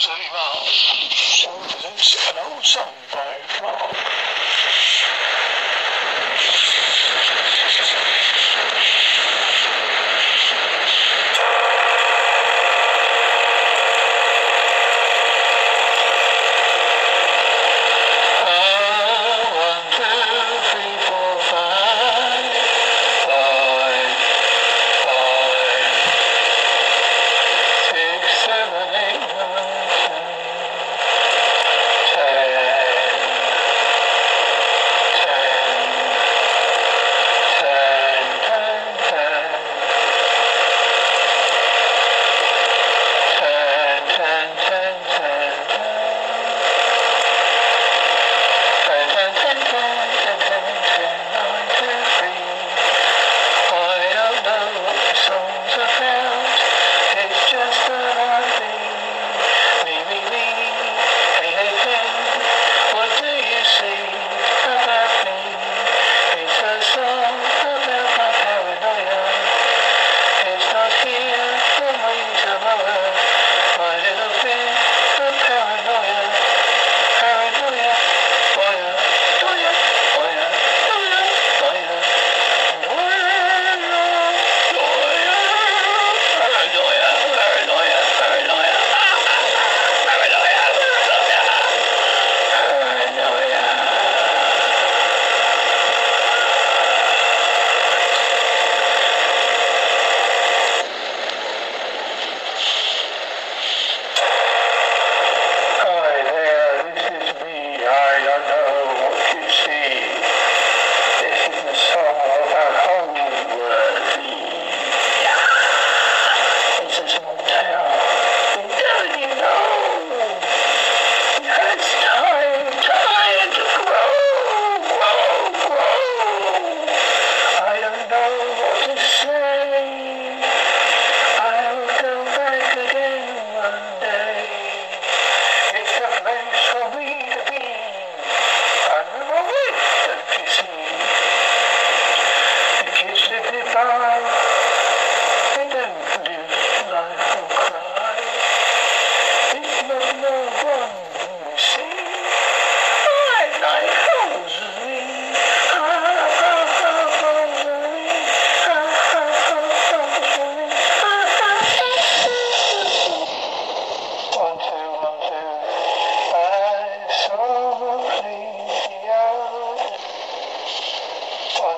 谁放？谁在楼上摆放？